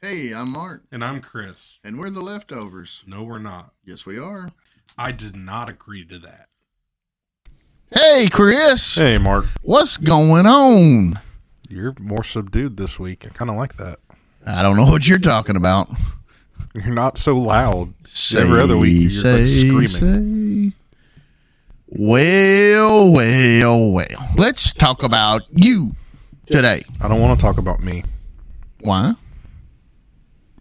Hey, I'm Mark, And I'm Chris. and we're the leftovers. No, we're not. Yes, we are. I did not agree to that. Hey, Chris, Hey, Mark. what's going on? You're more subdued this week. I kind of like that. I don't know what you're talking about. You're not so loud. Every other week, you're say, like screaming. say. Well, well, well. Let's talk about you today. I don't want to talk about me Why?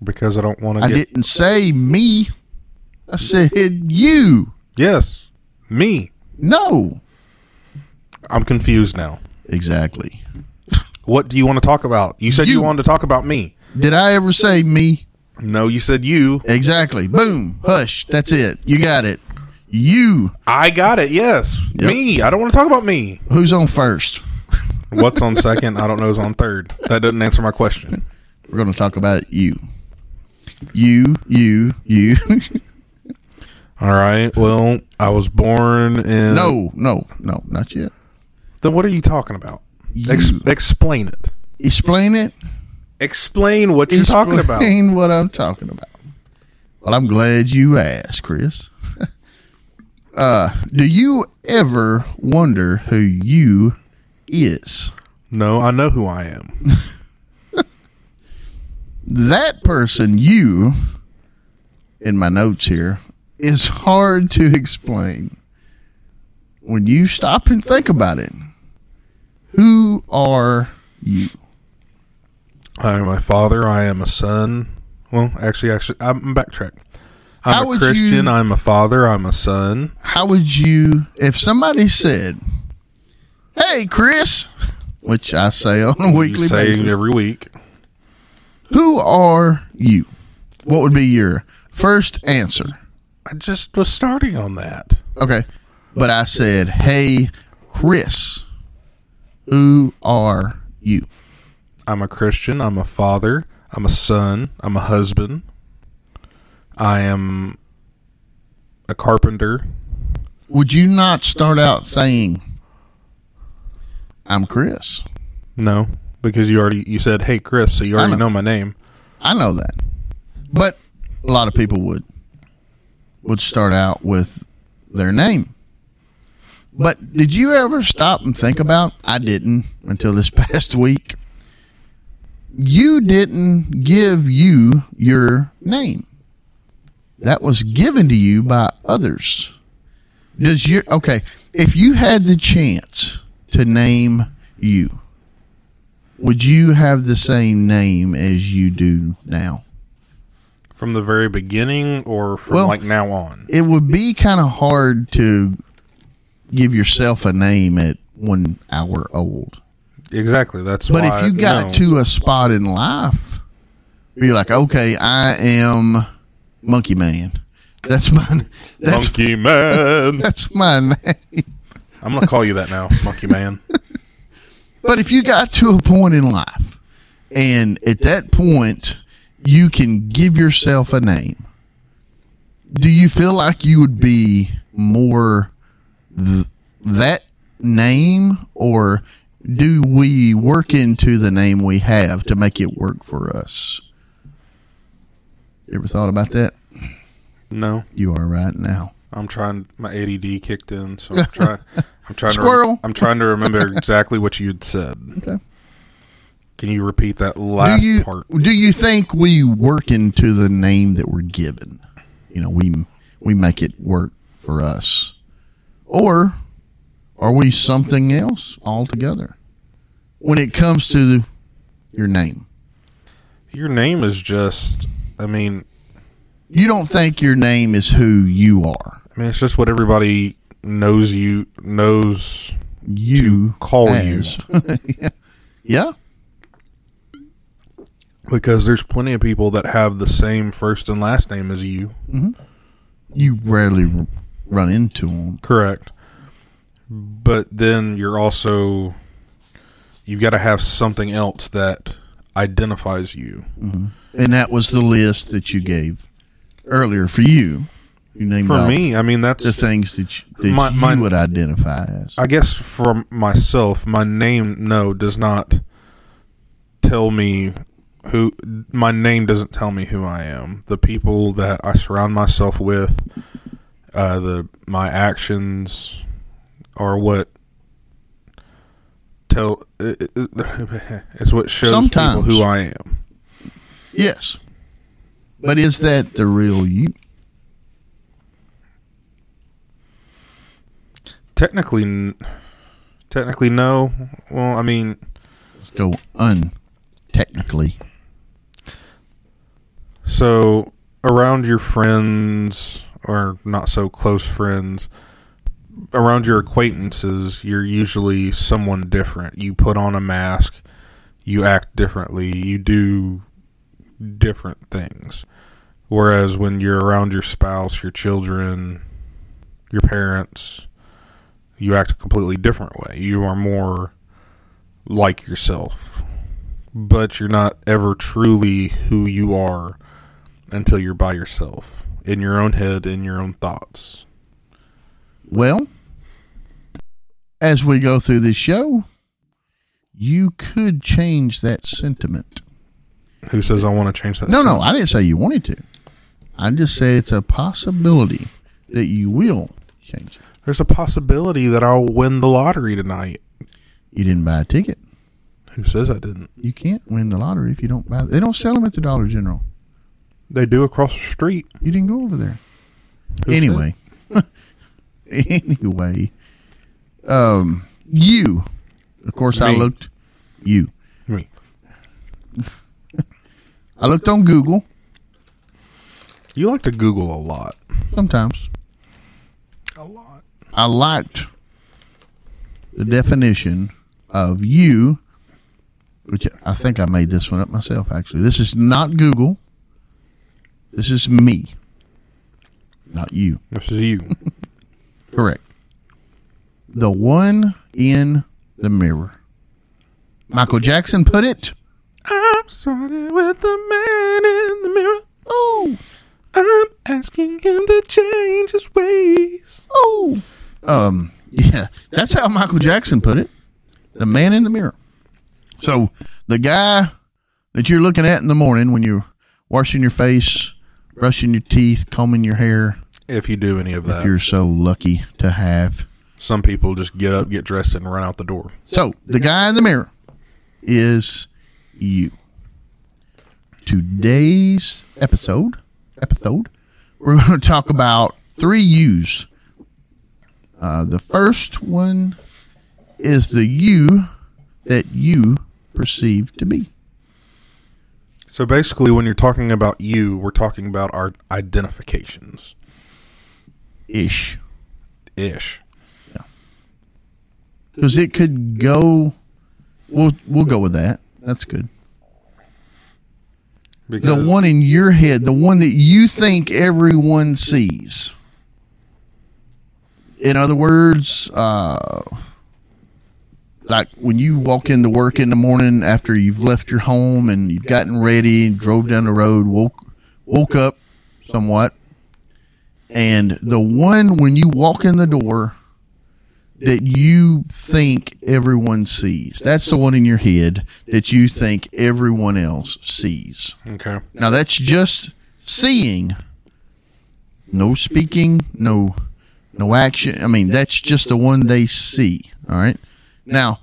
Because I don't want to I get. didn't say me. I said you. Yes, me. No. I'm confused now. Exactly. What do you want to talk about? You said you, You. wanted to talk about me. Did I ever say me? No, you said you. Exactly. Boom. Hush. That's it. You got it. You. I got it. Yes, Yep. me. I don't want to talk about me. Who's on first? What's on second? I don't know. Is on third. That doesn't answer my question. We're going to talk about you. You, you, you. All right. Well, I was born in. no, no, no, not yet. Then what are you talking about? Ex- You. explain it. Explain it. Explain what you're talking about. Explain what I'm talking about. Well, I'm glad you asked, Chris. uh, do you ever wonder who you is? No, I know who I am. That person, you, in my notes here, is hard to explain. When you stop and think about it, who are you? I am a father. I am a son. Well, actually, actually, I'm backtrack. I'm How a Christian. you- I'm a father. I'm a son. how would you if somebody said hey chris which i say on a You weekly basis every week. Who are you what would be your first answer I just was starting on that. okay but i said hey chris who are you I'm a Christian. I'm a father. I'm a son. I'm a husband. I am a carpenter. would you not start out saying i'm chris No, because you already you said, "Hey, Chris," so you already know. know my name. i know that but a lot of people would would start out with their name But did you ever stop and think about? I didn't until this past week. You didn't give you your name. That was given to you by others. Does your okay, if you had the chance to name you, would you have the same name as you do now? From the very beginning, or from Well- like now on. It would be kind of hard to give yourself a name at one hour old. Exactly. That's. But if you got no. to a spot in life where you're like, okay, I am Monkey Man. That's my that's Monkey Man, that's my name. I'm gonna call you that now, Monkey Man. But if you got to a point in life and at that point you can give yourself a name, do you feel like you would be more th- that name or do we work into the name we have to make it work for us? You ever thought about that? No, You are right now. I'm trying. My ADD kicked in, so I'm trying. I'm trying Squirrel. to. I'm trying to remember exactly what you had said. Okay. Can you repeat that last do you part? do you think we work into the name that we're given? You know, we we make it work for us, or are we something else altogether? When it comes to your name, Your name is just. I mean, you don't think your name is who you are. I mean, it's just what everybody knows you knows. You call as. yeah, Because there's plenty of people that have the same first and last name as you. Mm-hmm. you rarely run into them. Correct. But then you're also you've got to have something else that identifies you. Mm-hmm. And that was the list that you gave earlier for you. You named For me, I mean that's the things that you, that My- you my- would identify as. I guess for myself, my name no does not tell me who my name doesn't tell me who I am. The people that I surround myself with, uh, the my actions, are what tell. It's what shows Sometimes. people who I am. Yes. But is that the real you? Technically, technically no. Well, I mean, Let's go untechnically. So, around your friends, or not so close friends, around your acquaintances, you're usually someone different. You put on a mask, you act differently, you do different things. Whereas when you're around your spouse, your children, your parents, you act a completely different way. You are more like yourself. But you're not ever truly who you are until you're by yourself in your own head in your own thoughts Well, as we go through this show, you could change that sentiment. who says i want to change that No, no, I didn't say you wanted to. I just say it's a possibility that you will change it. There's a possibility that i'll win the lottery tonight You didn't buy a ticket. who says i didn't You can't win the lottery if you don't buy. They don't sell them at the Dollar General. they do across the street You didn't go over there. Who anyway, anyway, um, you. Of course, I looked. You. me I looked on Google you like to google a lot sometimes. a lot I liked the definition of you, which I think I made this one up myself. Actually, this is not Google. This is me, not you. this is you Correct. The one in the mirror. Michael Jackson put it. i'm starting with the man in the mirror Oh, i'm asking him to change his ways oh. Um, yeah, that's how Michael Jackson put it. The man in the mirror. So the guy that you're looking at in the morning when you're washing your face, brushing your teeth, combing your hair, if you do any of that. If you're so lucky to have. some people just get up get dressed and run out the door So the guy in the mirror is you. Today's episode, episode, we're going to talk about three U's. Uh, the first one is the you that you perceive to be. So basically, when you're talking about you, we're talking about our identifications Ish. ish. Yeah. Because it could go. We'll we'll go with that. That's good. The one in your head, the one that you think everyone sees. In other words, uh, like when you walk into work in the morning after you've left your home and you've gotten ready, drove down the road, woke woke up somewhat, and the one when you walk in the door that you think everyone sees. That's the one in your head that you think everyone else sees. okay, Now that's just seeing. No speaking, no no action. I mean, that's just the one they see. All right. Now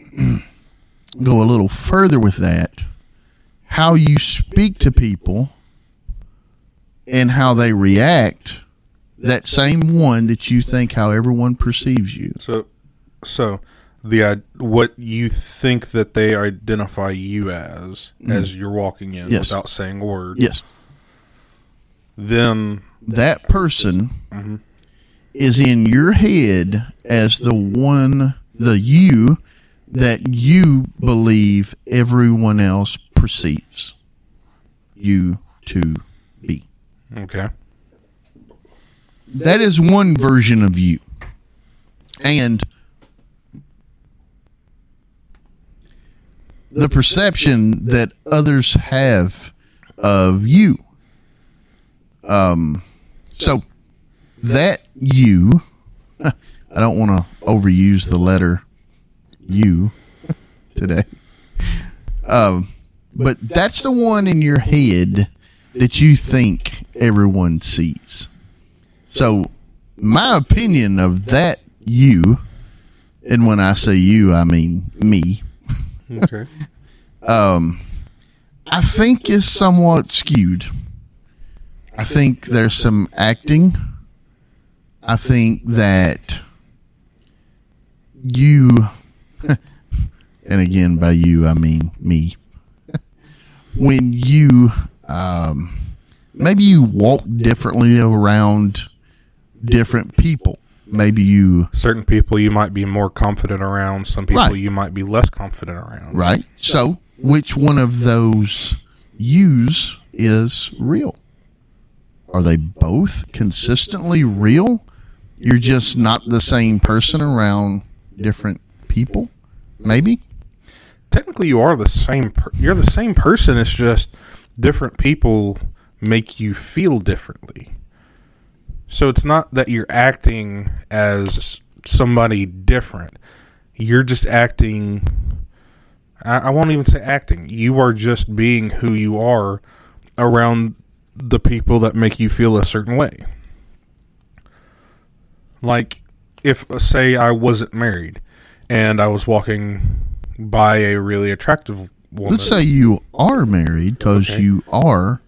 go a little further with that. How you speak to people and how they react, that same one that you think how everyone perceives you. so so the uh, what you think that they identify you as as you're walking in Mm. Yes. without saying a word, Yes. then that person Mm-hmm. Is in your head as the one, the you that you believe everyone else perceives you to be. okay, That is one version of you. And the perception that others have of you. Um, so that you, I don't want to overuse the letter U today. Um, but that's the one in your head that you think everyone sees. So, my opinion of that you, and when I say you, I mean me, Okay. um, I think is somewhat skewed. I think there's some acting. I think that you, and again by you I mean me, when you um, maybe you walk differently around different people. Maybe you Certain people you might be more confident around. Some people Right. you might be less confident around. right. So which one of those yous is real? Are they both consistently real? You're just not the same person around different people, maybe. Technically, you are the same. Per- you're the same person. It's just different people make you feel differently. So it's not that you're acting as somebody different. You're just acting. I, I won't even say acting. You are just being who you are around the people that make you feel a certain way. Like, if say I wasn't married and I was walking by a really attractive woman. Let's say you are married because Okay. you are,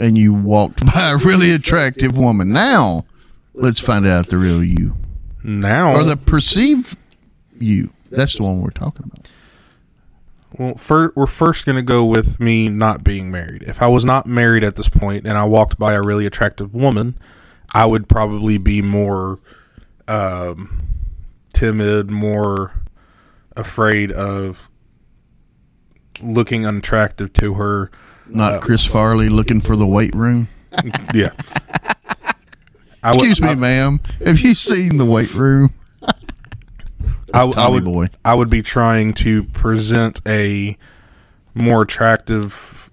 and you walked by a really attractive woman. Now, let's find out the real you now, or the perceived you. That's the one we're talking about. well, we're first going to go with me not being married. If I was not married at this point and I walked by a really attractive woman, I would probably be more um, timid, more afraid of looking unattractive to her. Not Chris Farley looking for the weight room. Yeah. I would- Excuse me, ma'am. Have you seen the weight room? I, I Tommy would boy. I would be trying to present a more attractive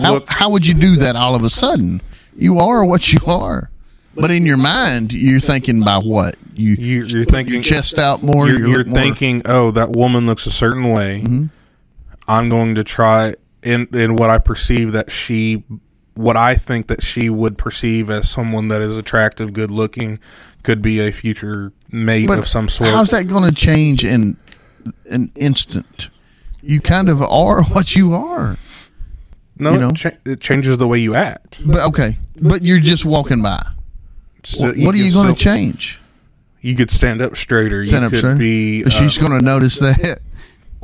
How, how would you do that all of a sudden? You are what you are. But in your mind, you're thinking about what? You, You, you're thinking your chest out more. You're, you you're look more- thinking, oh, that woman looks a certain way. Mm-hmm. I'm going to try in in what I perceive that she, what I think that she would perceive as someone that is attractive, good looking, could be a future mate But of some sort. how's that going to change in an instant? You kind of are what you are. No, you know? it, cha- it changes the way you act. But okay, but you're just walking by. So what are you going to change? You could stand up straighter. Stand you up could straight. be. uh, She's going to notice that.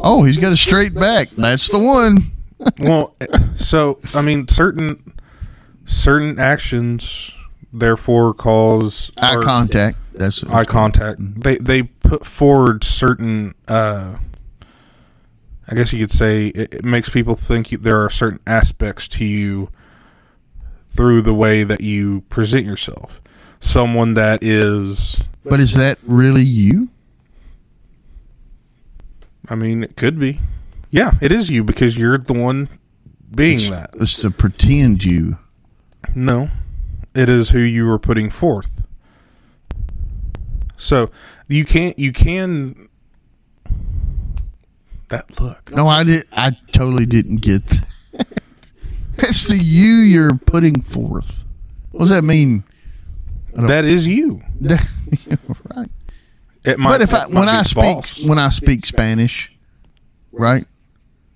Oh, he's got a straight back. That's the one. well so i mean certain certain actions therefore cause Eye or- contact. That's eye contact they they put forward certain uh i guess you could say it, it makes people think you, there are certain aspects to you through the way that you present yourself someone that is But is that really you? i mean it could be yeah it is you because you're the one being that It's to pretend you. No, it is who you are putting forth. So you can't. You can. That look. No, I did. I totally didn't get. That. It's the you you're putting forth. What does that mean? That is you. right. It might. But if I when I speak false. when I speak Spanish, right?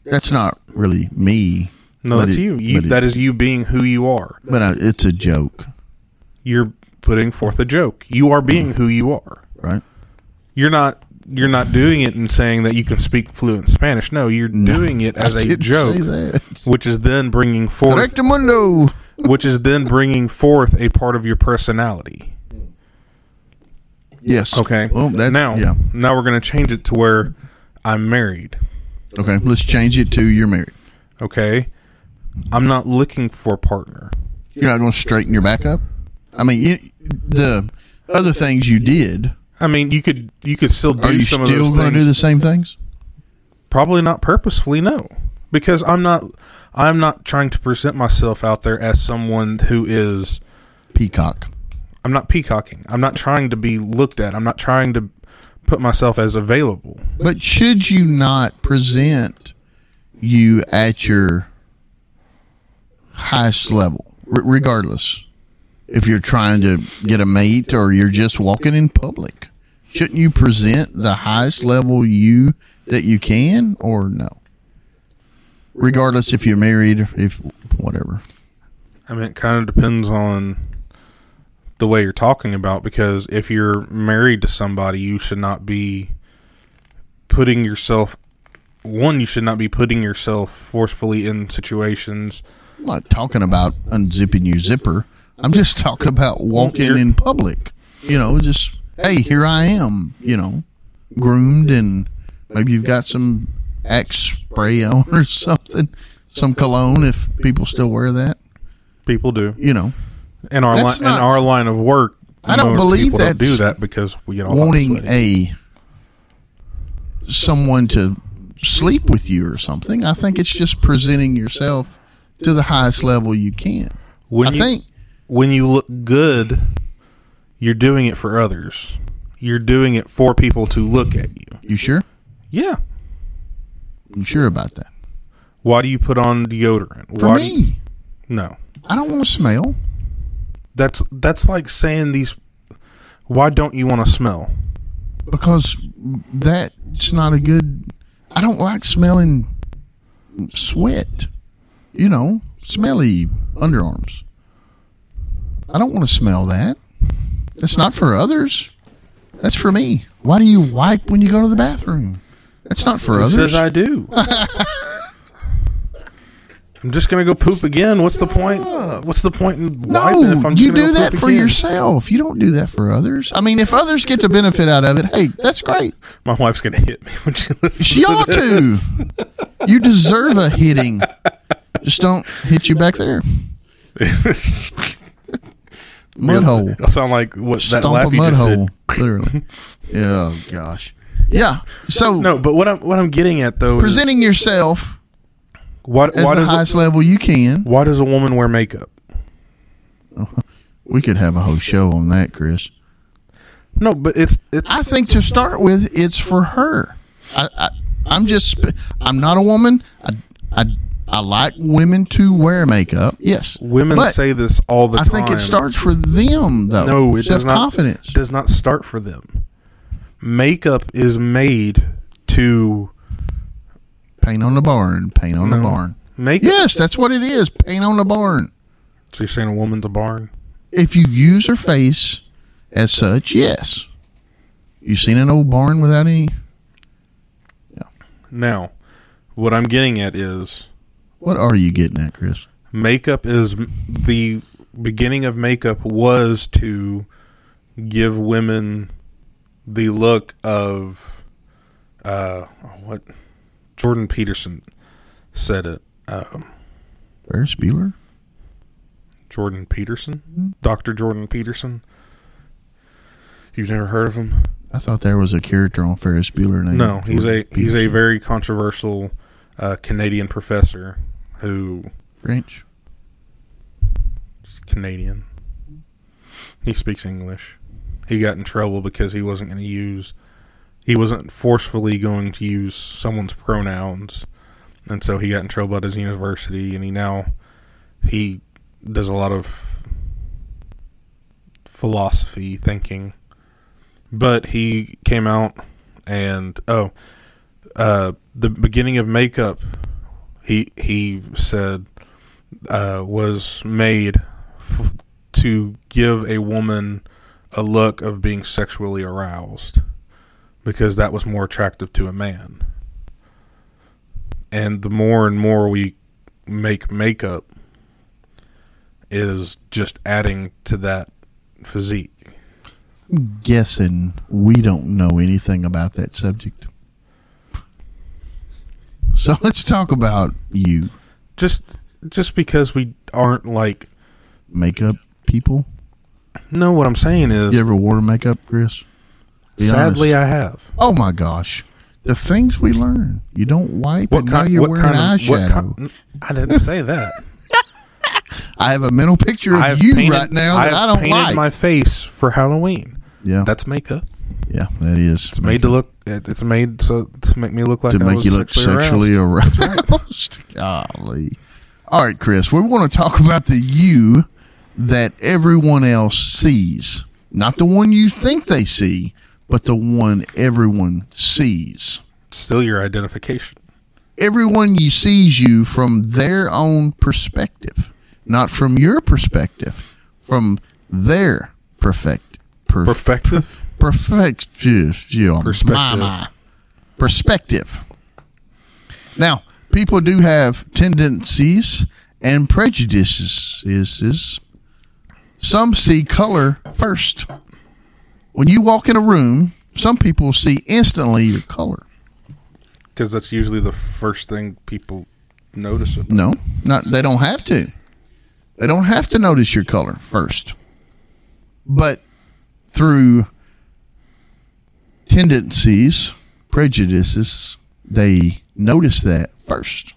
That's not really me. no, that's it- you. You. but it- That is you being who you are. But I, it's a joke, You're putting forth a joke. You are being who you are. right? You're not. You're not doing it and saying that you can speak fluent Spanish. No, you're doing it as I a joke, which is then bringing forth Correctamundo. which is then bringing forth a part of your personality. Yes. Okay. Well, that, now, yeah. now we're going to change it to where I'm married. Okay. Let's change it to you're married. Okay. I'm not looking for a partner. You're not going to straighten your back up. I mean, you, the other things you did. I mean, you could you could still do Are you some still going to do the same things? Probably not purposefully, no, because I'm not I'm not trying to present myself out there as someone who is. Peacock. I'm not peacocking. I'm not trying to be looked at. I'm not trying to put myself as available. But should you not present you at your highest level, r- regardless if you're trying to get a mate or you're just walking in public. Shouldn't you present the highest level you that you can, or no? Regardless if you're married, if whatever. I mean, it kind of depends on the way you're talking about because if you're married to somebody, you should not be putting yourself one, you should not be putting yourself forcefully in situations. I'm not talking about unzipping your zipper. I'm just talking about walking in public. You know, just hey, here I am. You know, groomed and maybe you've got some Axe spray on or something, some cologne if people still wear that. People do You know, in our line, in our line of work. I don't believe that do that because we get all wanting a someone to sleep with you or something. I think it's just presenting yourself to the highest level you can. When I you, think when you look good, you're doing it for others. You're doing it for people to look at you. you sure? Yeah. You sure about that? Why do you put on deodorant? For Why do you- me, no. I don't want to smell. That's that's like saying these. Why don't you want to smell? because that's not a good. I don't like smelling sweat. You know, smelly underarms. I don't want to smell that. That's not for others. That's for me. Why do you wipe when you go to the bathroom? That's not for others. says I do? I'm just gonna go poop again. What's the point? What's the point in wiping if I'm just you do that for again? yourself. You don't do that for others. I mean, if others get the benefit out of it, hey, that's great. My wife's gonna hit me when she listens. She to ought this. to. You deserve a hitting. Just don't hit you back there. Mud hole. It'll sound like what that Stomp a laugh you mud just hole. Literally. Yeah, oh, gosh. Yeah. So No, but what I'm what I'm getting at though presenting yourself is why, as why the highest a, level you can. why does a woman wear makeup? We could have a whole show on that, Chris. No, but it's it's I think to start with, it's for her. I, I I'm just I'm not a woman. I I I like women to wear makeup. Yes, women but say this all the I time. I think it starts for them though. No, it does not. confidence. Does not start for them. Makeup is made to Paint on the barn. Paint on the barn. makeup. Yes, that's what it is. Paint on the barn. So you're saying a woman's a barn? If you use her face as such, yes. You seen an old barn without any? Yeah. Now, what I'm getting at is What are you getting at, Chris? makeup is the beginning of makeup was to give women the look of uh what Jordan Peterson said it um, Ferris Bueller. Jordan Peterson Mm-hmm. Dr. Jordan Peterson you've never heard of him I thought there was a character on Ferris Bueller named. no he's a Jordan he's a very controversial uh, Canadian professor who French. Canadian. He speaks English. He got in trouble because he wasn't going to use, he wasn't forcefully going to use someone's pronouns, and so he got in trouble at his university. And he now he does a lot of philosophy thinking, but he came out and oh, uh, the beginning of makeup. He he said uh, was made f- to give a woman a look of being sexually aroused because that was more attractive to a man. And the more and more we make makeup is just adding to that physique. I'm Guessing we don't know anything about that subject. So let's talk about you, Just just because we aren't like makeup people. no what I'm saying is You ever wore makeup, Chris? Be sadly honest. I have. Oh my gosh. The things we learn. You don't wipe What and now kind you're what wearing kind of eyeshadow. kind, I didn't say that. I have a mental picture of you painted- right now that I've I don't painted like. my face for Halloween. yeah. That's makeup. Yeah, that is. It's made to look. It's made so to make me look like to I make you look sexually aroused. aroused. Golly. All right, Chris, we want to talk about the you that everyone else sees. Not the one you think they see, but the one everyone sees. Still your identification. Everyone you sees you from their own perspective, not from your perspective, from their perfect per, Perfective. perfect Perspective. Mama. perspective. Now, people do have tendencies and prejudices. Is is some see color first. When you walk in a room, some people see instantly your color. Because that's usually the first thing people notice. It. No, not they don't have to. They don't have to notice your color first. But through tendencies, prejudices, they notice that first.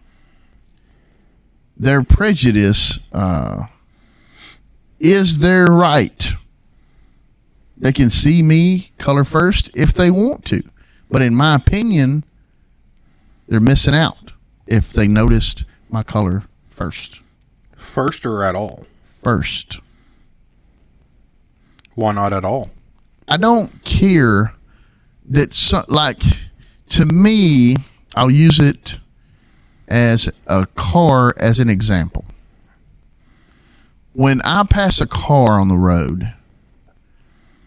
Their prejudice uh, is their right. They can see me color first if they want to. But in my opinion, they're missing out if they noticed my color first. First or at all? First. Why not at all? I don't care that so, like to me I'll use it as a car as an example. When I pass a car on the road,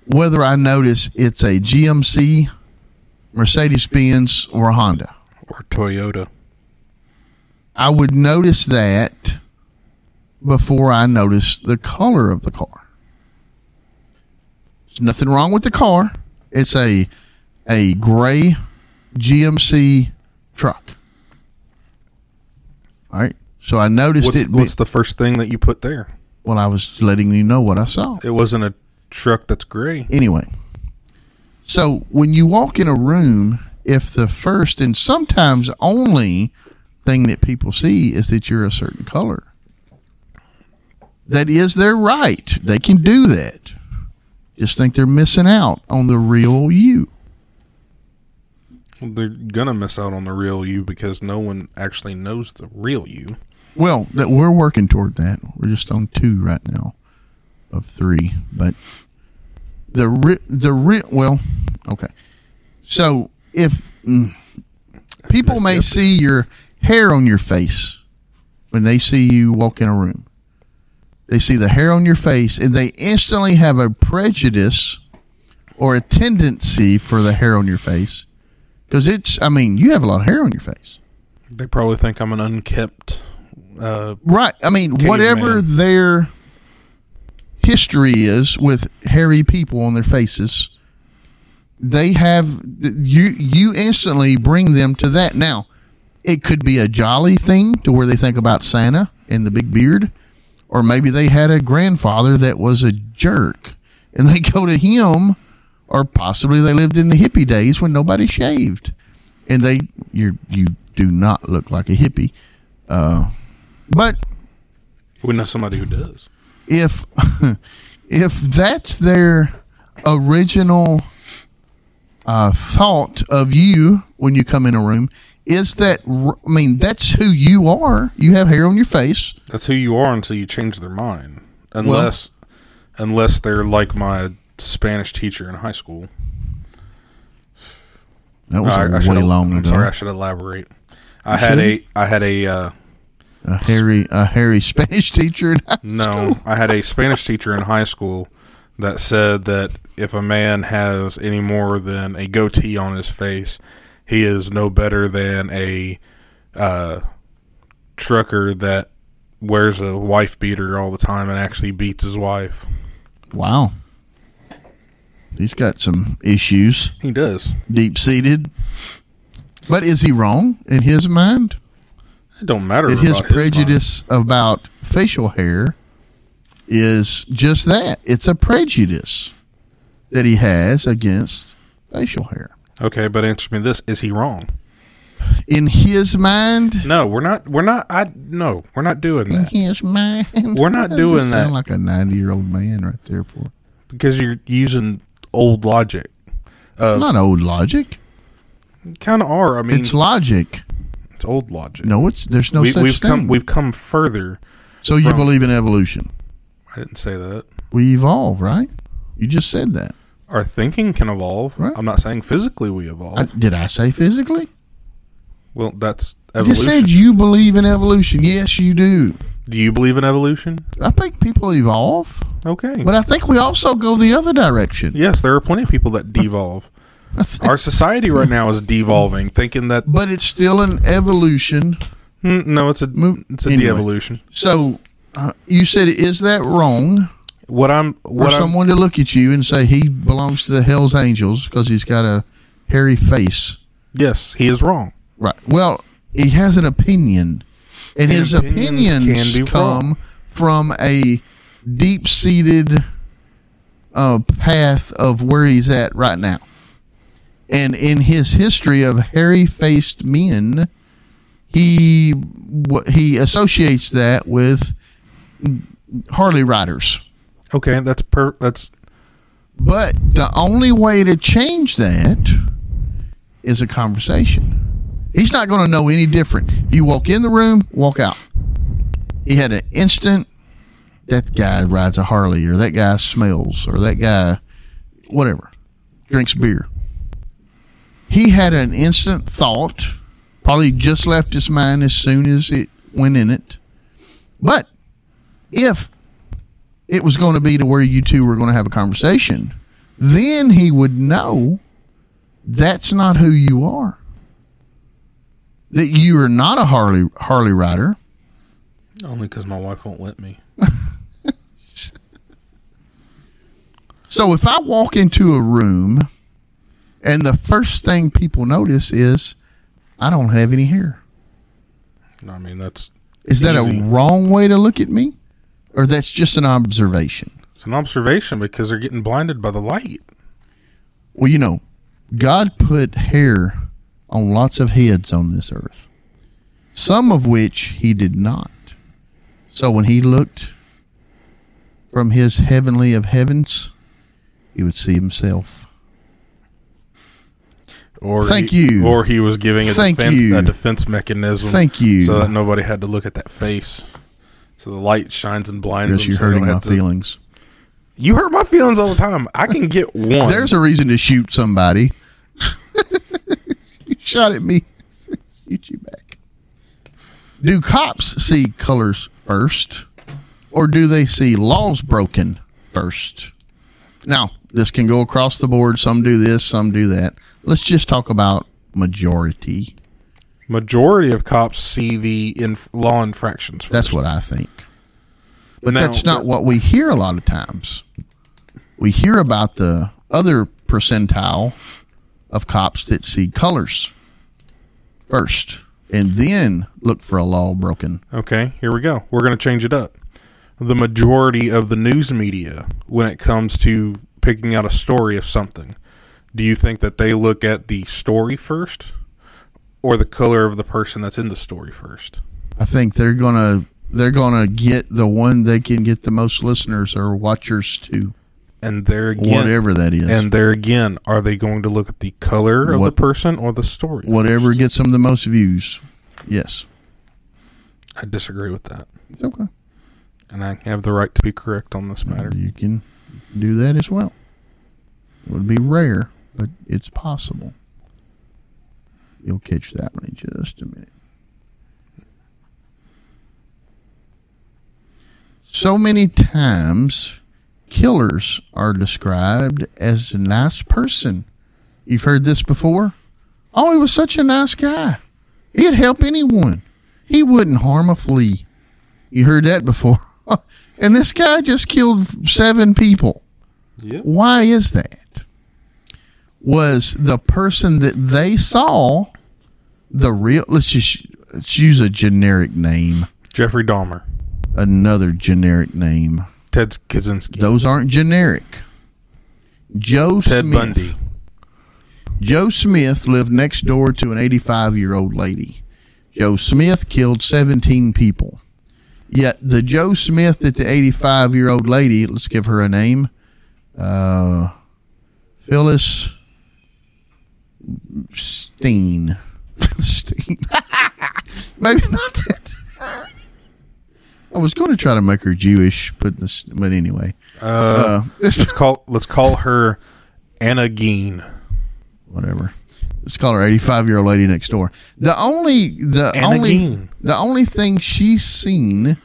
whether I notice it's a GMC, Mercedes Benz, or a Honda, Or Toyota. I would notice that before I notice the color of the car. There's nothing wrong with the car. It's a a gray GMC truck. All right. So I noticed What's, it. be- what's the first thing that you put there? well, I was letting you know what I saw. It wasn't a truck that's gray. Anyway, so when you walk in a room, if the first and sometimes only thing that people see is that you're a certain color, that is their right. They can do that. Just think they're missing out on the real you. They're gonna miss out on the real you because no one actually knows the real you. Well, that we're working toward that. We're just on two right now of three, but the re- the re- well, okay. So if mm, people may see your hair on your face when they see you walk in a room, they see the hair on your face and they instantly have a prejudice or a tendency for the hair on your face because it's. I mean, you have a lot of hair on your face. They probably think I'm an unkept. Uh, Right. I mean, whatever their history is with hairy people on their faces, they have you. You instantly bring them to that. Now, it could be a jolly thing to where they think about Santa and the big beard, or maybe they had a grandfather that was a jerk, and they go to him, or possibly they lived in the hippie days when nobody shaved, and they you you do not look like a hippie. Uh, but we know somebody who does. if if that's their original uh, thought of you when you come in a room, is that I mean that's who you are. You have hair on your face. That's who you are until you change their mind. Unless, unless they're like my Spanish teacher in high school. That was I- I way long ago. sorry, I should elaborate. I You had a? I had a. Uh, A hairy a hairy Spanish teacher. in high No, school. I had a Spanish teacher in high school that said that if a man has any more than a goatee on his face, he is no better than a uh, trucker that wears a wife beater all the time and actually beats his wife. Wow. He's got some issues, He does. deep seated. But is he wrong in his mind? It don't matter. his prejudice about facial hair is just that. It's a prejudice that he has against facial hair. Okay, but answer me this: Is he wrong? In his mind, No, we're not. We're not. I no, we're not doing in that his mind, We're not doing that. Sound like a ninety-year-old man right there for. because you're using old logic. of Not old logic. kind of are. I mean, It's logic. it's, old logic. No, it's there's no we, such we've thing. come we've come further. so you believe in evolution? I didn't say that. We evolve, right? You just said that. Our thinking can evolve. Right. I'm not saying physically we evolve. I, did I say physically? well, that's I just evolution. said you believe in evolution. Yes, you do. Do you believe in evolution? I think people evolve, Okay. but I think we also go the other direction. yes, there are plenty of people that devolve. Our society right now is devolving, thinking that but it's still an evolution. mm, no, it's a it's a anyway. de-evolution. So uh, you said, is that wrong What I'm for what I'm, someone to look at you and say he belongs to the Hell's Angels because he's got a hairy face? yes, he is wrong. Right. Well, he has an opinion, and, And his opinions opinions, come wrong. from a deep-seated uh, path of where he's at right now. And in his history of hairy-faced men, he he associates that with Harley riders. Okay, that's per that's But the only way to change that is a conversation. He's not going to know any different. You walk in the room, walk out. He had an instant. That guy rides a Harley, or that guy smells, or that guy, whatever, drinks beer. He had an instant thought, probably just left his mind as soon as it went in it. But if it was going to be to where you two were going to have a conversation, then he would know that's not who you are. That you are not a Harley Harley rider. only because my wife won't let me. So if I walk into a room and the first thing people notice is I don't have any hair. I mean, that's Is that Easy. a wrong way to look at me? Or that's just an observation? it's an observation because they're getting blinded by the light. Well, you know, God put hair on lots of heads on this earth, some of which he did not. So when he looked from his heavenly of heavens, he would see himself. Or Thank he, you. Or he was giving a Thank defense you. a defense mechanism. Thank you. So that nobody had to look at that face. So the light shines and blinds them. you're so hurting my to- feelings. You hurt my feelings all the time. I can get one. There's a reason to shoot somebody. shot at me. shoot you back. Do cops see colors first, or do they see laws broken first? Now, this can go across the board. Some do this, some do that. Let's just talk about majority. majority of cops see the inf- law infractions. First. That's what I think. But Now- that's not what we hear a lot of times. We hear about the other percentile of cops that see colors first and then look for a law broken. Okay, here we go. We're going to change it up. The majority of the news media, when it comes to picking out a story of something, do you think that they look at the story first or the color of the person that's in the story first? I think they're gonna they're gonna get the one they can get the most listeners or watchers to, And there again, whatever that is. and there again, are they going to look at the color of What- the person or the story? whatever gets them the most views. Yes. I disagree with that, It's okay. and I have the right to be correct on this matter. You can do that as well. It would be rare, but it's possible. You'll catch that one in just a minute. So many times, killers are described as a nice person. You've heard this before? Oh, he was such a nice guy. He'd help anyone. He wouldn't harm a flea. You heard that before. and this guy just killed seven people. Yep. Why is that? Was the person that they saw the real? Let's just let's use a generic name. Jeffrey Dahmer, Another generic name. Ted Kaczynski, Those aren't generic. Joe Ted Smith. Bundy. Joe Smith lived next door to an 85 year old lady. Joe Smith killed 17 people. Yet the Joe Smith that the 85 year old lady, let's give her a name, uh, Phyllis Steen. Steen. Maybe not that. I was going to try to make her Jewish, but this, but anyway, Uh, uh, let's call let's call her Anna Geen. whatever. Let's call her eighty-five year old lady next door. The only the Anna only the only thing she's seen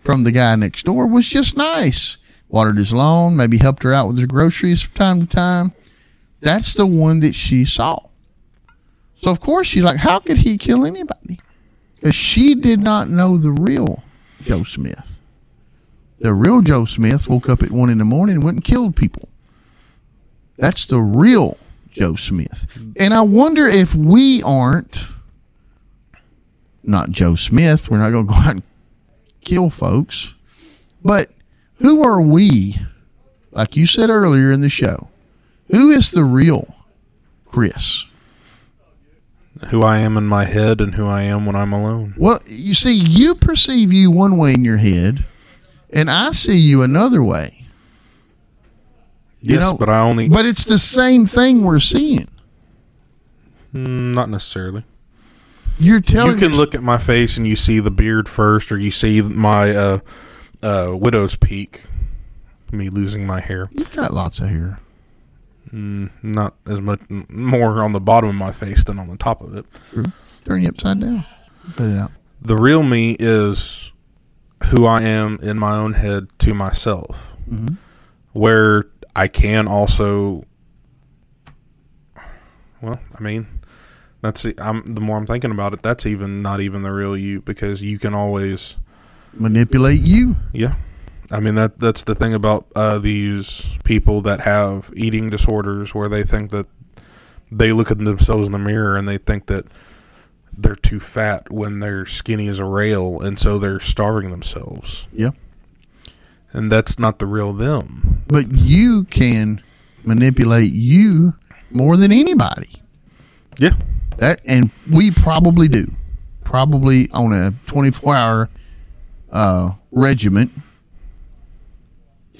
from the guy next door was just nice. Watered his lawn, maybe helped her out with her groceries from time to time. That's the one that she saw. So of course she's like, how could he kill anybody? Because she did not know the real Joe Smith. The real Joe Smith woke up at one in the morning and went and killed people. That's the real Joe Smith. And I wonder if we aren't not Joe Smith. We're not going to go out and kill folks. But who are we? Like you said earlier in the show, who is the real Chris? Who I am in my head and who I am when I'm alone. Well, you see, you perceive you one way in your head, and I see you another way. You yes, know, but I only But it's the same thing we're seeing. Mm, not necessarily. You're telling you can look at my face and you see the beard first, or you see my uh, uh, widow's peak. Me losing my hair. You've got lots of hair. Mm, not as much, more on the bottom of my face than on the top of it. Turn you upside down. Put it out. The real me is who I am in my own head to myself, Mhm. where I can also. Well, I mean, that's the, I'm the more I'm thinking about it, that's even not even the real you because you can always, Manipulate you. yeah. I mean that that's the thing about uh, these people that have eating disorders, where they think that they look at themselves in the mirror and they think that they're too fat when they're skinny as a rail, and so they're starving themselves. Yeah. And that's not the real them. But you can manipulate you more than anybody. Yeah. That and we probably do. Probably on a 24 hour uh, regiment,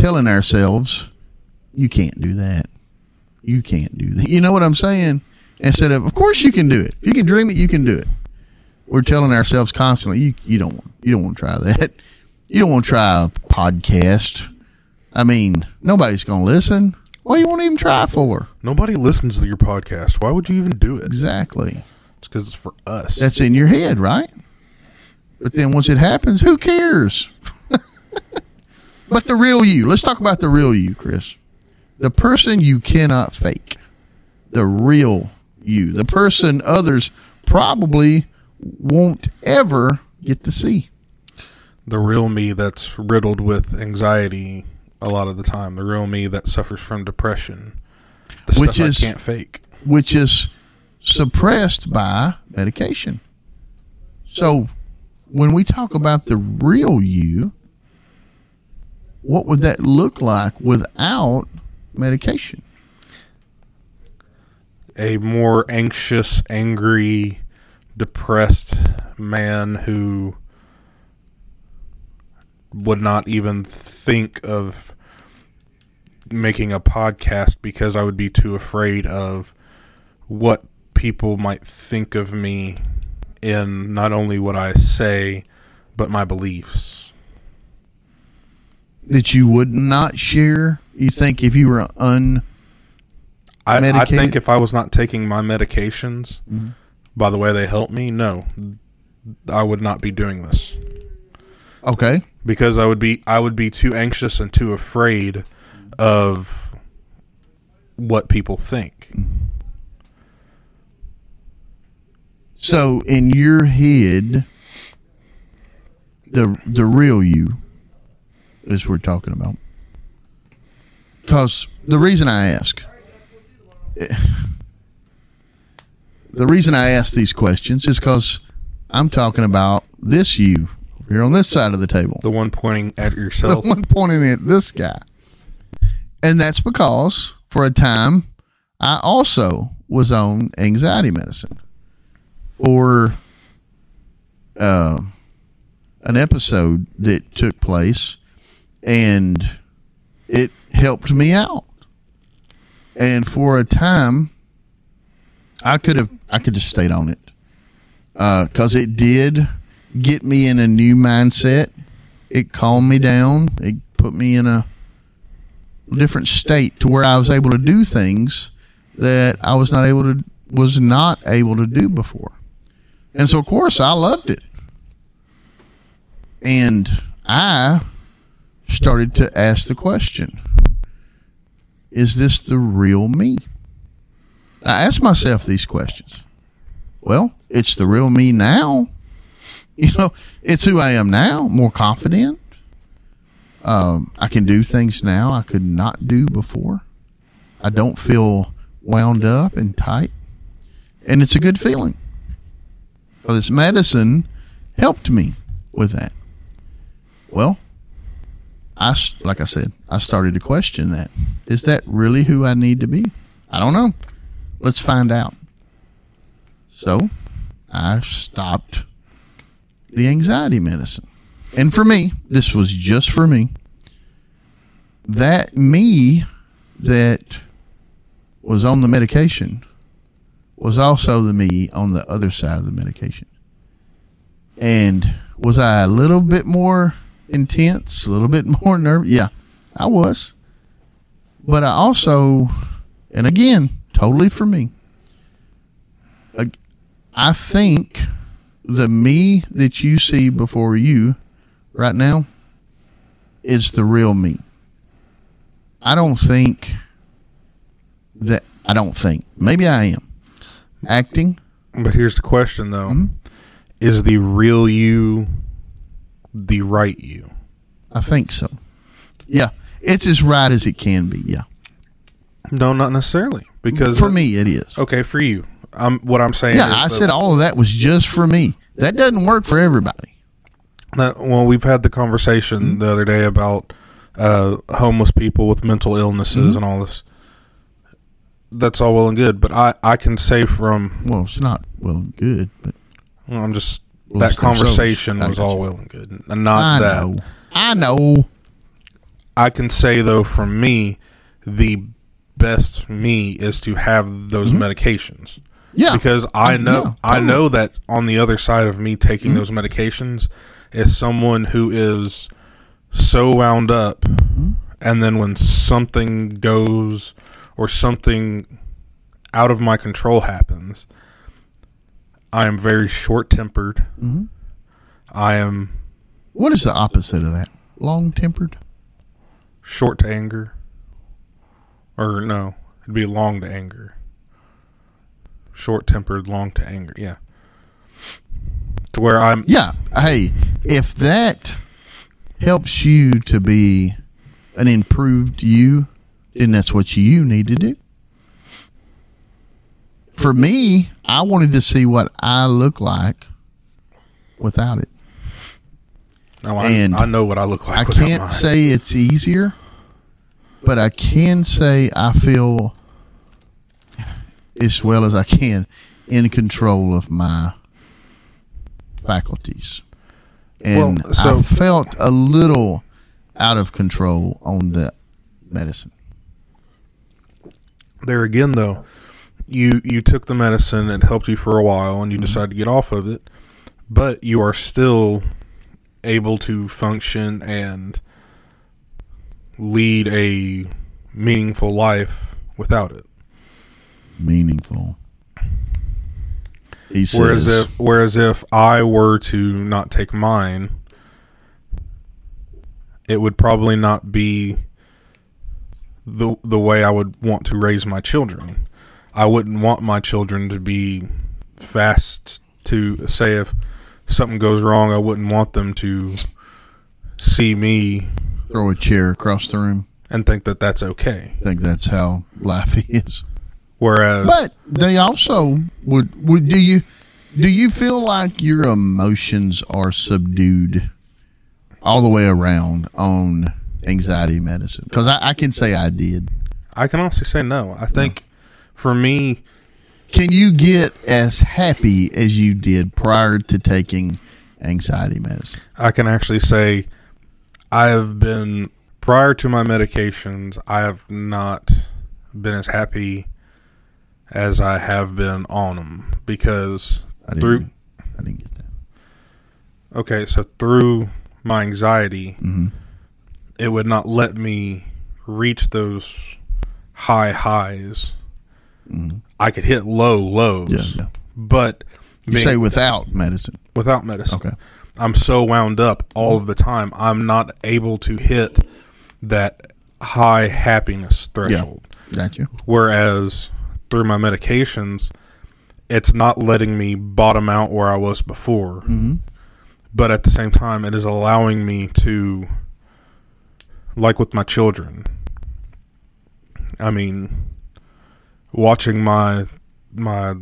telling ourselves, you can't do that. You can't do that. You know what I'm saying? Instead of, of course you can do it. If you can dream it, you can do it. We're telling ourselves constantly, you, you don't want, you don't want to try that. You don't want to try a podcast. I mean, nobody's going to listen. What do you want to even try for? Nobody listens to your podcast. Why would you even do it? Exactly. It's because it's for us. That's in your head, right? But then once it happens, who cares? but the real you. Let's talk about the real you, Chris. The person you cannot fake. The real you. The person others probably won't ever get to see. the real me that's riddled with anxiety a lot of the time. The real me that suffers from depression. The Which stuff is- I can't fake. which is suppressed by medication. So, when we talk about the real you, what would that look like without medication? A more anxious, angry, depressed man who would not even think of making a podcast because I would be too afraid of what people might think of me in not only what I say, but my beliefs. That you would not share? You think if you were un. I, I think if I was not taking my medications, mm-hmm. by the way they help me, no, I would not be doing this Okay. because I would be I would be too anxious and too afraid of what people think. So, in your head, the the real you is we're talking about. Because the reason I ask, the reason I ask these questions is because I'm talking about this you over here on this side of the table, The one pointing at yourself. the one pointing at this guy, and that's because for a time I also was on anxiety medicine for uh, an episode that took place, and it helped me out. And for a time, I could have I could have stayed on it uh, because it did get me in a new mindset. It calmed me down. It put me in a different state to where I was able to do things that I was not able to was not able to do before. And so of course I loved it. And I started to ask the question, is this the real me? I ask myself these questions. Well, it's the real me now. You know, it's who I am now, more confident. Um, I can do things now I could not do before. I don't feel wound up and tight. And it's a good feeling. Well, this medicine helped me with that. Well, I, like I said, I started to question that. Is that really who I need to be? I don't know. Let's find out. So I stopped the anxiety medicine. And for me, this was just for me. That me that was on the medication was also the me on the other side of the medication. And was I a little bit more intense, a little bit more nervous? Yeah, I was. But I also, and again, totally for me, I think the me that you see before you right now is the real me. I don't think that I don't think. Maybe I am acting. But here's the question though. Mm-hmm. Is the real you the right you? I think so. Yeah. It's as right as it can be, yeah. No, not necessarily. Because for me it is. Okay, for you. I'm what I'm saying. Yeah, I said all of that was just for me. That doesn't work for everybody. That, well, we've had the conversation mm-hmm. the other day about uh, homeless people with mental illnesses mm-hmm. and all this. That's all well and good, but I, I can say from well, it's not well and good, but well, I'm just that conversation was all well and good, and not I that. Know. I know. I can say though, for me, the best me is to have those mm-hmm. medications. Yeah, because I know yeah, totally. I know that on the other side of me taking mm-hmm. those medications is someone who is so wound up, mm-hmm. and then when something goes or something out of my control happens, I am very short tempered. Mm-hmm. I am. What is the opposite of that? Long tempered. Short to anger. Or no, it'd be long to anger short tempered, long to anger. Yeah. To where I'm. Yeah. Hey, if that helps you to be an improved you, then that's what you need to do. For me, I wanted to see what I look like without it. No, I, and I know what I look like. I can't mine. say it's easier, but I can say I feel as well as I can in control of my faculties. And well, so, I felt a little out of control on the medicine. There again, though, you you took the medicine and helped you for a while, and you mm-hmm. decided to get off of it, but you are still able to function and lead a meaningful life without it meaningful. He says, whereas if whereas if I were to not take mine, it would probably not be the the way I would want to raise my children. I wouldn't want my children to be fast to say if something goes wrong. I wouldn't want them to see me throw a chair across the room and think that that's okay. I think that's how life is. Whereas, but they also would would do you do you feel like your emotions are subdued all the way around on anxiety medicine? Because I, I, can say I did. I can honestly say no. I think. For me, can you get as happy as you did prior to taking anxiety medicine? I can actually say I have been prior to my medications. I have not been as happy as I have been on them because I didn't. through I didn't get that. okay, so through my anxiety, Mm-hmm. it would not let me reach those high highs. I could hit low lows, Mm-hmm. Yeah, yeah. but You being- say without medicine. without medicine, Okay. I'm so wound up all of the time. I'm not able to hit that high happiness threshold. Got you. Whereas through my medications, it's not letting me bottom out where I was before. Mm-hmm. But at the same time, it is allowing me to, like with my children. I mean, watching my my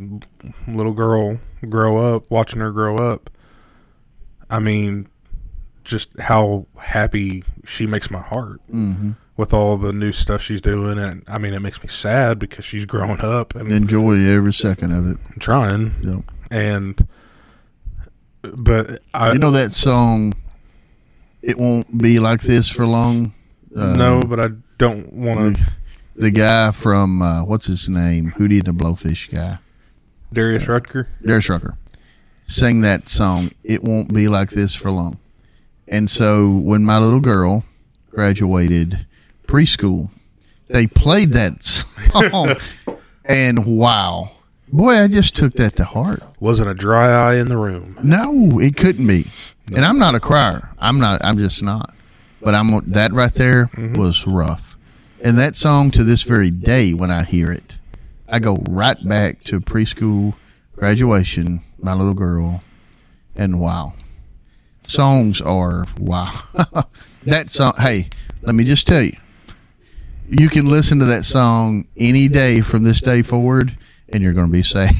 little girl grow up, watching her grow up. I mean, just how happy she makes my heart Mm-hmm. with all the new stuff she's doing, and I mean, it makes me sad because she's growing up and Enjoy every second of it. trying, Yep. and but I You know that song, It Won't Be Like This for Long? Uh, no, but I don't want to. The guy from, uh, what's his name? Hootie the Blowfish guy. Darius Rutger. Darius Rucker. Sang that song, It Won't Be Like This for Long. And so when my little girl graduated preschool, they played that song. and wow. Boy, I just took that to heart. Wasn't a dry eye in the room. No, it couldn't be. And I'm not a crier. I'm not. I'm just not. But I'm that right there was rough. And that song to this very day, when I hear it, I go right back to preschool graduation, my little girl, and wow, songs are wow. that song. Hey, let me just tell you, you can listen to that song any day from this day forward, and you're going to be sad,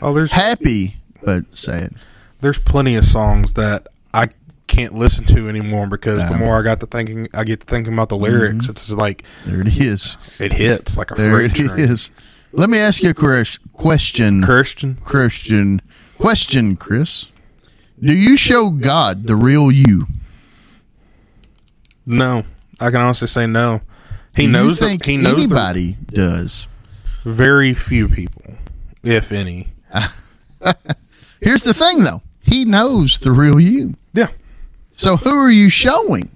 Oh, there's happy but sad. there's plenty of songs that I can't listen to anymore because the more I got to thinking, I get to thinking about the lyrics. Mm-hmm. It's like There it is. it hits like a There it train. is. Let me ask you a ques- question. Christian. Christian question, Chris. Do you show God the real you? No, I can honestly say no. He Do knows. You the- he knows. the- anybody does? very few people, if any. Here's the thing, though. He knows the real you. So who are you showing?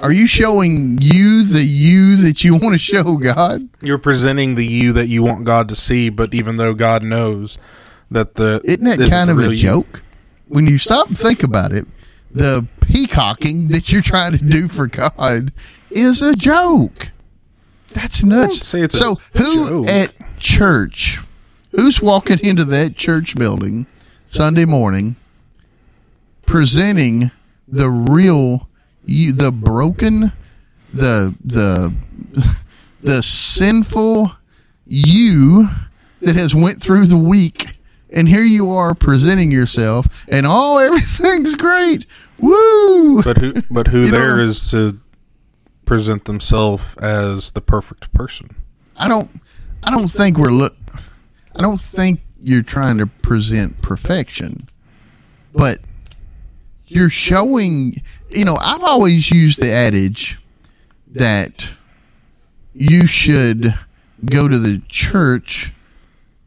Are you showing you the you that you want to show God? You're presenting the you that you want God to see, but even though God knows that the Isn't that kind of a you. joke? When you stop and think about it, the peacocking that you're trying to do for God is a joke. That's nuts. say it's a so who joke. at church, who's walking into that church building Sunday morning presenting the real you the broken the the the sinful you that has went through the week and here you are presenting yourself and oh everything's great woo But who? But who You know- there is to present themselves as the perfect person? i don't i don't think we're look i don't think you're trying to present perfection but you're showing you know i've always used the adage that you should go to the church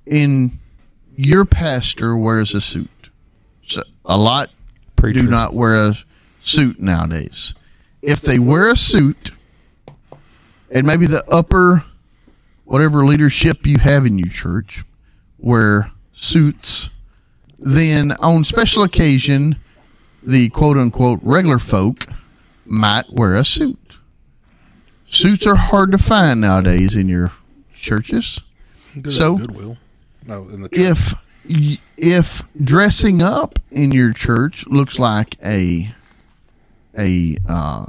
in your pastor wears a suit so a lot Preacher. do not wear a suit nowadays if they wear a suit and maybe the upper whatever leadership you have in your church wear suits then on special occasion the quote unquote regular folk might wear a suit. Suits are hard to find nowadays in your churches. Good So- Goodwill. No, in the if if dressing up in your church looks like a a uh,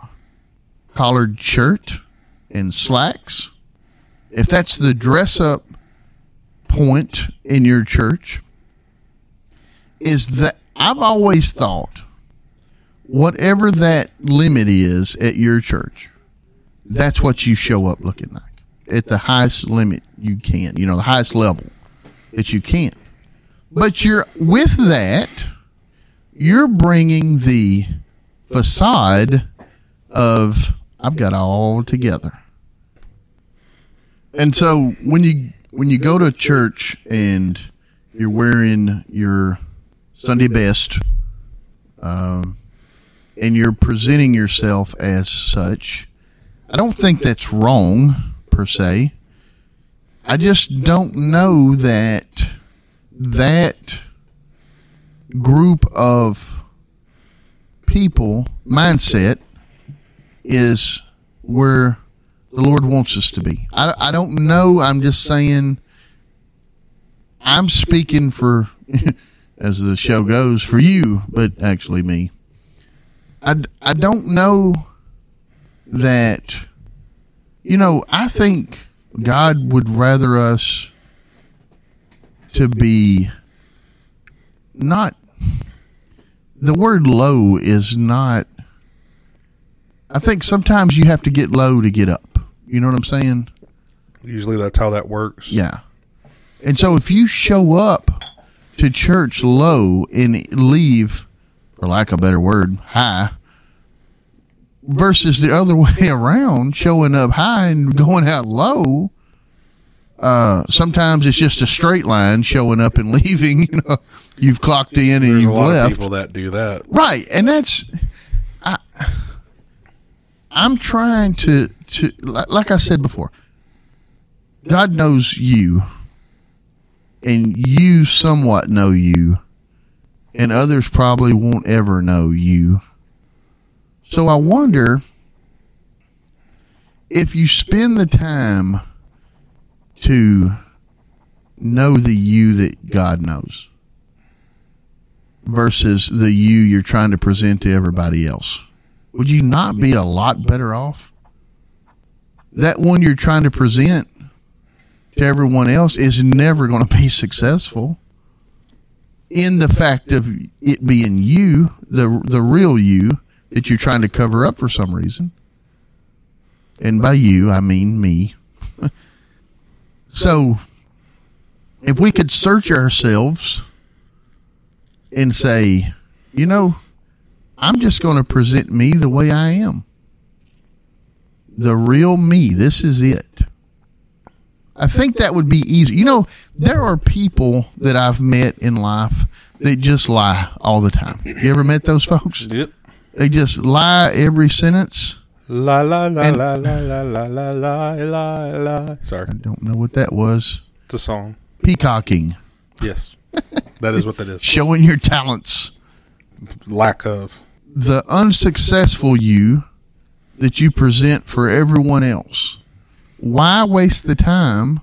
collared shirt and slacks, if that's the dress up point in your church, is that I've always thought whatever that limit is at your church, that's what you show up looking like at the highest limit you can, you know, the highest level that you can. But you're with that, you're bringing the facade of I've got all together. And so when you when you go to church and you're wearing your Sunday best, um, and you're presenting yourself as such, I don't think that's wrong per se. I just don't know that that group of people mindset is where the Lord wants us to be. I, I don't know. I'm just saying. I'm speaking for, as the show goes, for you, but actually me. I, I don't know that, you know, I think God would rather us to be not, the word low is not, I think sometimes you have to get low to get up. You know what I'm saying? Usually that's how that works. Yeah. And so if you show up to church low and leave, for lack of a better word, high, versus the other way around, showing up high and going out low, uh, sometimes it's just a straight line showing up and leaving. You know, you've clocked in and There's you've lot left. of people that do that. Right, and that's I. I'm trying to to like, like I said before. God knows you, and you somewhat know you, and others probably won't ever know you. So I wonder if you spend the time to know the you that God knows versus the you you're trying to present to everybody else? Would you not be a lot better off? That one you're trying to present to everyone else is never going to be successful in the fact of it being you, the the real you that you're trying to cover up for some reason. And by you, I mean me. so, if we could search ourselves and say, you know, I'm just going to present me the way I am. The real me. This is it. I think that would be easy. You know, there are people that I've met in life that just lie all the time. You ever met those folks? Yep. They just lie every sentence. La la la And- la la la la la la la la. Sorry, I don't know what that was. it's a song. Peacocking, Yes, that is what that is. showing your talents. Lack of. the unsuccessful you that you present for everyone else. Why waste the time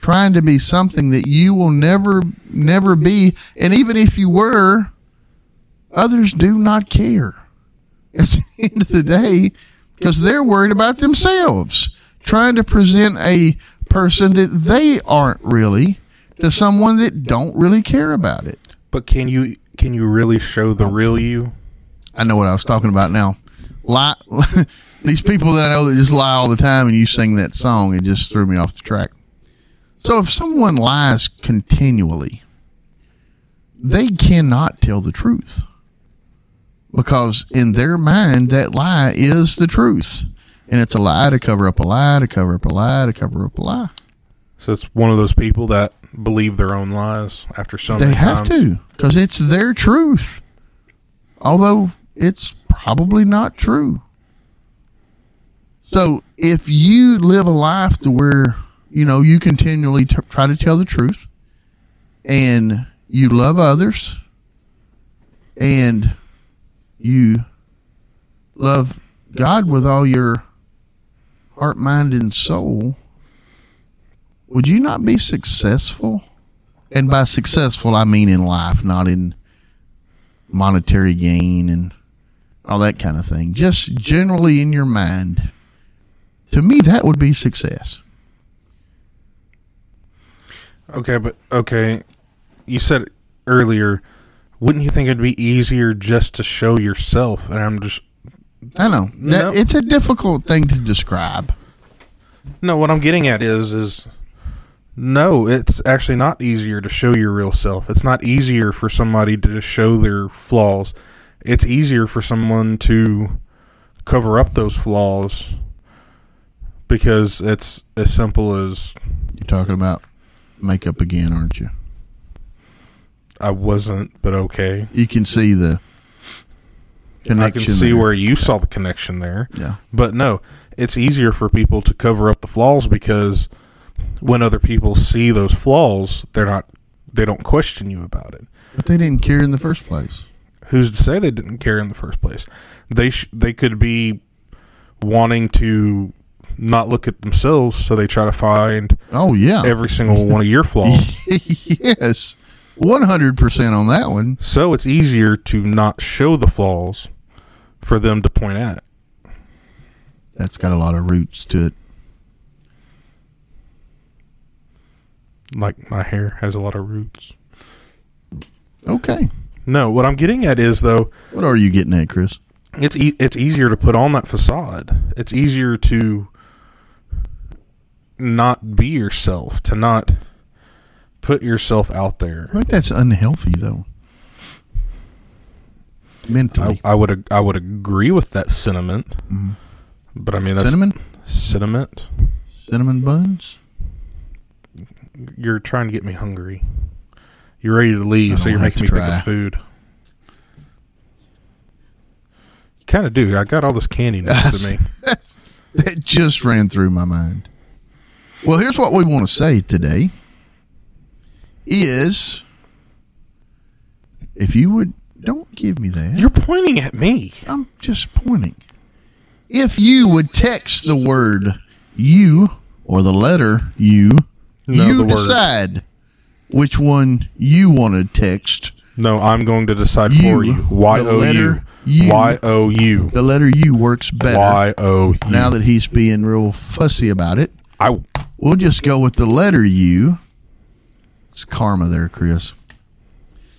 trying to be something that you will never, never be? And even if you were, others do not care. At the end of the day, because they're worried about themselves, trying to present a person that they aren't really to someone that don't really care about it. But can you can you really show the real you? I know what I was talking about now. Lie, these people that I know that just lie all the time, and you sing that song, it just threw me off the track. So if someone lies continually, they cannot tell the truth because in their mind that lie is the truth, and it's a lie to cover up a lie to cover up a lie to cover up a lie. So it's one of those people that believe their own lies after so They have times. to because it's their truth, although it's probably not true. So if you live a life to where you know you continually t- try to tell the truth, and you love others, and you love God with all your heart, mind, and soul, would you not be successful? And by successful, I mean in life, not in monetary gain and all that kind of thing. Just generally in your mind. To me, that would be success. Okay, but okay, you said earlier, wouldn't you think it'd be easier just to show yourself? And I'm just I know No. it's a difficult thing to describe. no. What I'm getting at is is no. It's actually not easier to show your real self. It's not easier for somebody to just show their flaws. It's easier for someone to cover up those flaws because it's as simple as You're talking about makeup again, aren't you? I wasn't, but okay. You can see the connection. I can see there. where you saw the connection there. Yeah. But no, it's easier for people to cover up the flaws because when other people see those flaws, they're not they don't question you about it. But they didn't care in the first place. Who's to say they didn't care in the first place? They sh- they could be wanting to not look at themselves, so they try to find Oh yeah. every single one of your flaws. yes. One hundred percent on that one. so it's easier to not show the flaws for them to point at. That's got a lot of roots to it. Like my hair has a lot of roots. Okay. No, what I'm getting at is though, What are you getting at, Chris? it's e- it's easier to put on that facade. It's easier to not be yourself, to not put yourself out there. I think that's unhealthy though. I, Mentally. I would ag- I would agree with that sentiment, mm-hmm. but I mean that's Cinnamon? sentiment. Cinnamon buns? You're trying to get me hungry. You're ready to leave, so you're making me to think of food. You kind of do. I got all this candy next to me. that just ran through my mind. Well, here's what we want to say today is if you would don't give me that. You're pointing at me. I'm just pointing. If you would text the word you or the letter you, No, you decide which one you want to text. No, I'm going to decide You, for you. Y O U. Y O U. The letter U works better. Y O U. Now that he's being real fussy about it, I we'll just go with the letter U. It's karma there, Chris.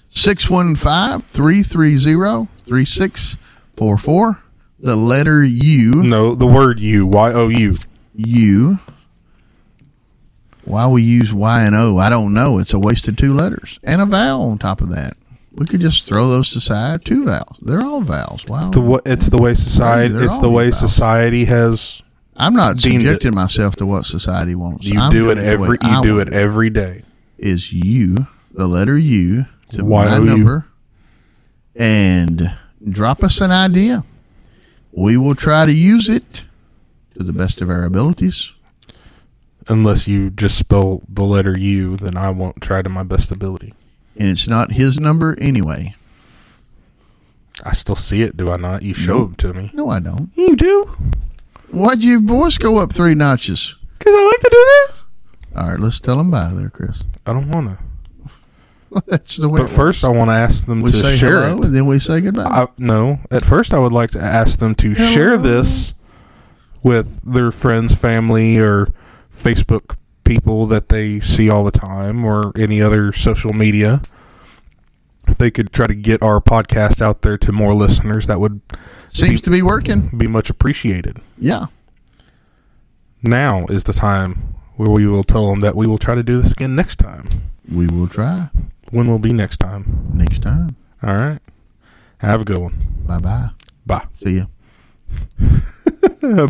615 330 3644. The letter U. no the word you. Y O U. U. Why we use Y and O, I don't know. It's a waste of two letters and a vowel on top of that. We could just throw those aside. Two vowels. They're all vowels. Wow. The it's the way society. It's the way about- society has. I'm not subjecting myself to what society wants. You I'm do it doing the way every. You do it every day. Is U, the letter U, to my number, and drop us an idea. We will try to use it to the best of our abilities. Unless you just spell the letter U, then I won't try to my best ability. And it's not his number anyway. I still see it, do I not? You showed Nope. it to me. No, I don't. You do, Why'd your voice go up three notches? because I like to do this. All right, let's tell them bye there, Chris. I don't want to. That's the way. But first, I want to ask them we to say share hello it. and then we say goodbye. I, no, at first I would like to ask them to share this with their friends, family, or Facebook people that they see all the time, or any other social media. If they could try to get our podcast out there to more listeners, that would Seems to be working. be much appreciated. Yeah. Now is the time where we will tell them that we will try to do this again next time. We will try When will be next time? next time. All right. Have a good one. Bye bye. Bye. See ya. Bye.